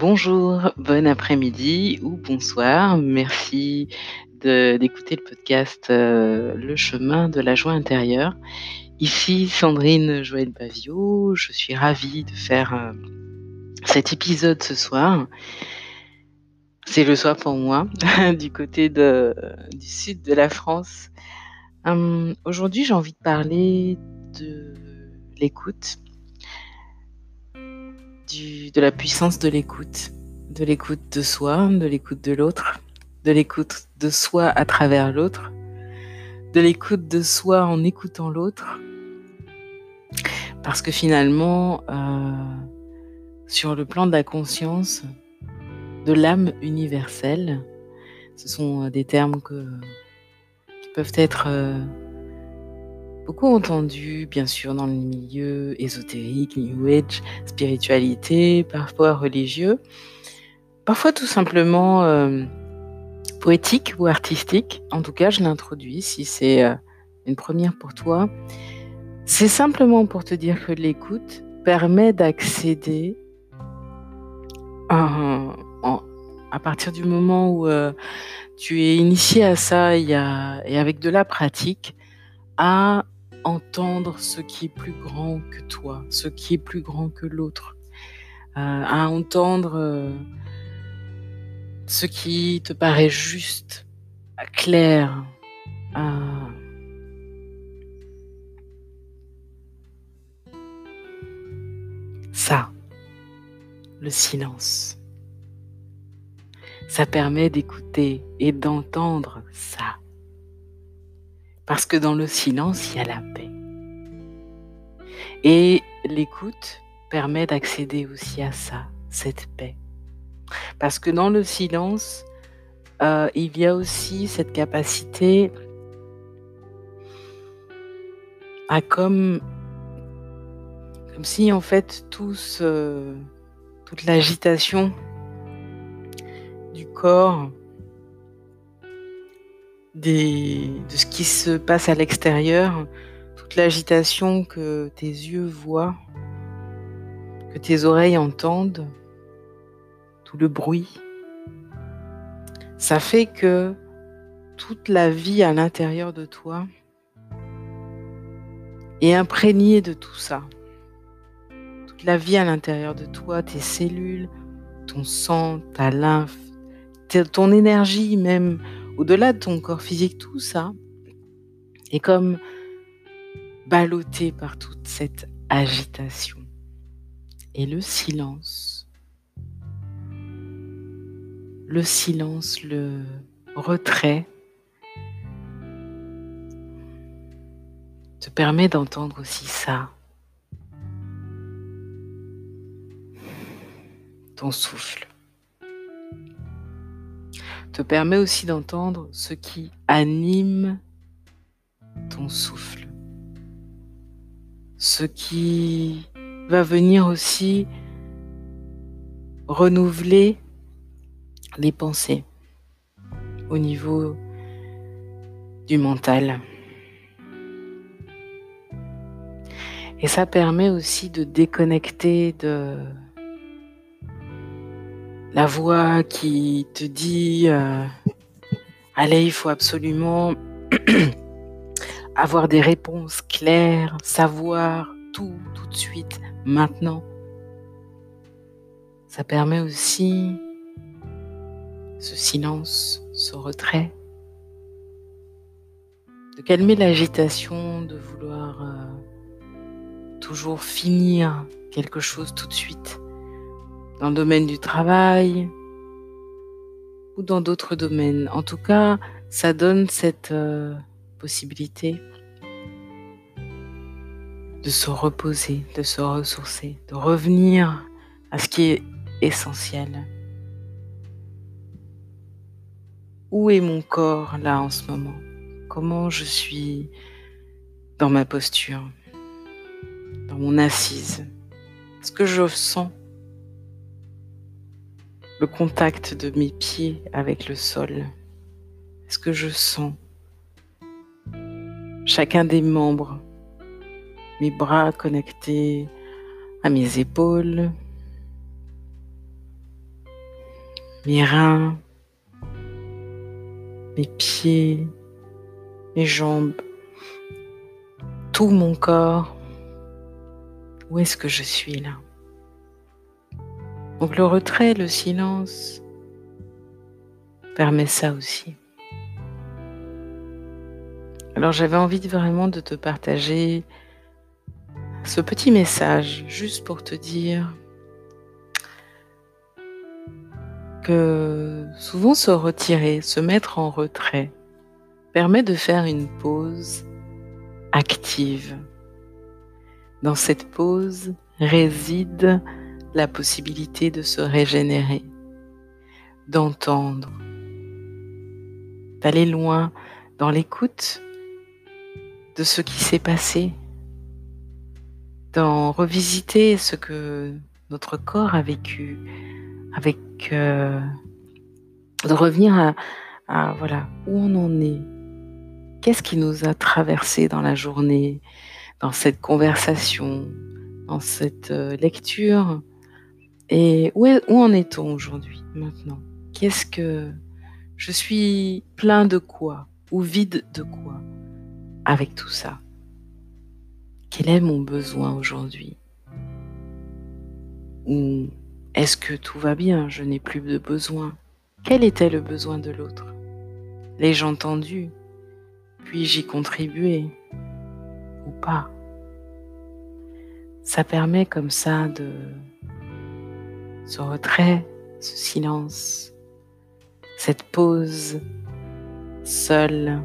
Bonjour, bon après-midi ou bonsoir. Merci d'écouter le podcast euh, Le chemin de la joie intérieure. Ici Sandrine Joël Bavio. Je suis ravie de faire euh, cet épisode ce soir. C'est le soir pour moi, du côté du sud de la France. Hum, aujourd'hui, j'ai envie de parler de l'écoute de la puissance de l'écoute, de l'écoute de soi, de l'écoute de l'autre, de l'écoute de soi à travers l'autre, de l'écoute de soi en écoutant l'autre. Parce que finalement, euh, sur le plan de la conscience, de l'âme universelle, ce sont euh, des termes qui peuvent être euh, beaucoup entendu, bien sûr, dans le milieu ésotérique, New Age, spiritualité, parfois religieux, parfois tout simplement euh, poétique ou artistique. En tout cas, je l'introduis si c'est euh, une première pour toi. C'est simplement pour te dire que l'écoute permet d'accéder à, partir du moment où euh, tu es initié à ça et avec de la pratique, à entendre ce qui est plus grand que toi, ce qui est plus grand que l'autre, euh, à entendre euh, ce qui te paraît juste, clair, ça, le silence. Ça permet d'écouter et d'entendre ça. Parce que dans le silence, il y a la paix. Et l'écoute permet d'accéder aussi à ça, cette paix. Parce que dans le silence, euh, il y a aussi cette capacité à comme, comme si en fait toute l'agitation du corps de ce qui se passe à l'extérieur, toute l'agitation que tes yeux voient, que tes oreilles entendent, tout le bruit, ça fait que toute la vie à l'intérieur de toi est imprégnée de tout ça. Toute la vie à l'intérieur de toi, tes cellules, ton sang, ta lymphe, ton énergie même au-delà de ton corps physique, tout ça est comme ballotté par toute cette agitation. Et le silence, le silence, le retrait, te permet d'entendre aussi ça. Ton souffle te permet aussi d'entendre ce qui anime ton souffle, ce qui va venir aussi renouveler les pensées au niveau du mental. Et ça permet aussi de déconnecter de la voix qui te dit euh, allez, il faut absolument avoir des réponses claires, savoir tout tout de suite, maintenant. Ça permet aussi ce silence, ce retrait, de calmer l'agitation, de vouloir euh, toujours finir quelque chose tout de suite dans le domaine du travail ou dans d'autres domaines. En tout cas, ça donne cette euh, possibilité de se reposer, de se ressourcer, de revenir à ce qui est essentiel. Où est mon corps là en ce moment? Comment je suis dans ma posture, dans mon assise? Est-ce que je sens le contact de mes pieds avec le sol Est-ce que je sens chacun des membres, mes bras connectés à mes épaules, mes reins, mes pieds, mes jambes, tout mon corps? Où est-ce que je suis là? Donc le retrait, le silence permet ça aussi. Alors j'avais envie vraiment de te partager ce petit message juste pour te dire que souvent se retirer, se mettre en retrait, permet de faire une pause active. Dans cette pause réside la possibilité de se régénérer, d'entendre, d'aller loin dans l'écoute de ce qui s'est passé, d'en revisiter ce que notre corps a vécu, avec euh, de revenir à, voilà où on en est, qu'est-ce qui nous a traversé dans la journée, dans cette conversation, dans cette euh, lecture, et où, en est-on aujourd'hui, maintenant? Qu'est-ce que je suis plein de quoi ou vide de quoi avec tout ça? Quel est mon besoin aujourd'hui? Ou est-ce que tout va bien? Je n'ai plus de besoin. Quel était le besoin de l'autre? L'ai-je entendu? Puis-je y contribuer? Ou pas? Ça permet comme ça de ce retrait, ce silence, cette pause seule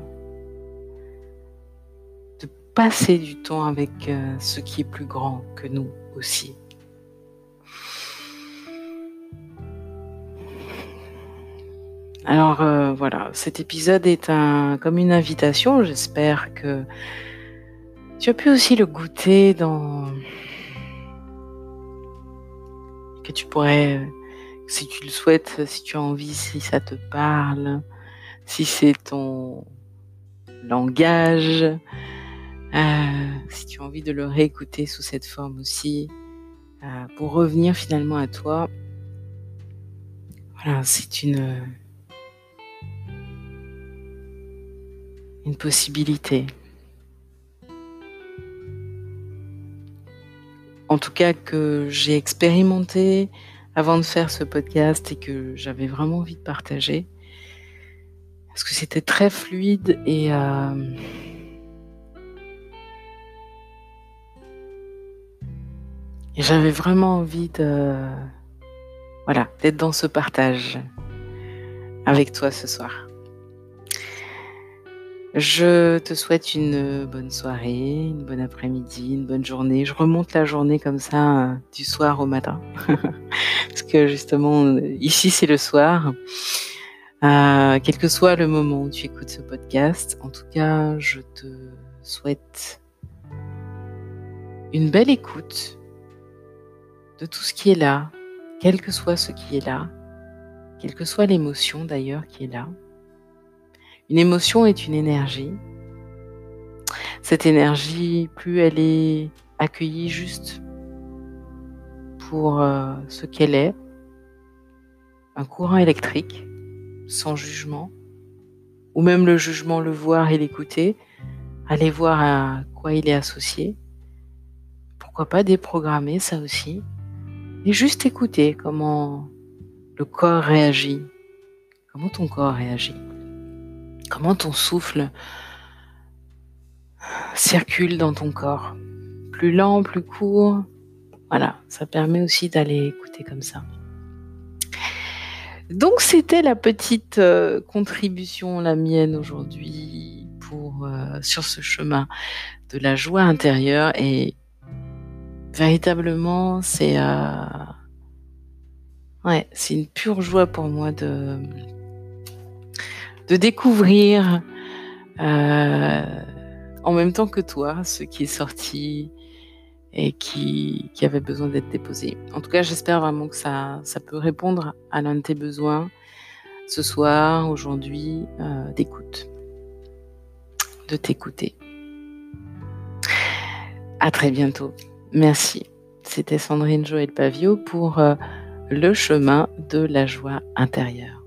passer du temps avec euh, ce qui est plus grand que nous aussi. Alors euh, voilà, cet épisode est un, comme une invitation. J'espère que tu as pu aussi le goûter dans que tu pourrais, si tu le souhaites, si tu as envie, si ça te parle, si c'est ton langage, euh, si tu as envie de le réécouter sous cette forme aussi, euh, pour revenir finalement à toi, voilà, c'est une, une possibilité. En tout cas, que j'ai expérimenté avant de faire ce podcast et que j'avais vraiment envie de partager. Parce que c'était très fluide et euh, j'avais vraiment envie de, voilà, d'être dans ce partage avec toi ce soir. Je te souhaite une bonne soirée, une bonne après-midi, une bonne journée. Je remonte la journée comme ça euh, du soir au matin. Parce que justement, ici c'est le soir. Euh, quel que soit le moment où tu écoutes ce podcast, en tout cas, je te souhaite une belle écoute de tout ce qui est là, quel que soit ce qui est là, quelle que soit l'émotion d'ailleurs qui est là. Une émotion est une énergie. Cette énergie, plus elle est accueillie juste pour euh, ce qu'elle est, un courant électrique, sans jugement, ou même le jugement, le voir et l'écouter, aller voir à quoi il est associé. Pourquoi pas déprogrammer ça aussi et juste écouter comment le corps réagit, comment ton corps réagit, comment ton souffle circule dans ton corps, plus lent, plus court? Voilà, ça permet aussi d'aller écouter comme ça. Donc c'était la petite euh, contribution, la mienne aujourd'hui, pour euh, sur ce chemin de la joie intérieure et véritablement, c'est euh, c'est une pure joie pour moi de de découvrir euh, en même temps que toi ce qui est sorti et qui, avait besoin d'être déposé. En tout cas, j'espère vraiment que ça, ça peut répondre à l'un de tes besoins ce soir, aujourd'hui, euh, d'écoute, de t'écouter. À très bientôt. Merci. C'était Sandrine Joël Pavio pour euh, le chemin de la joie intérieure.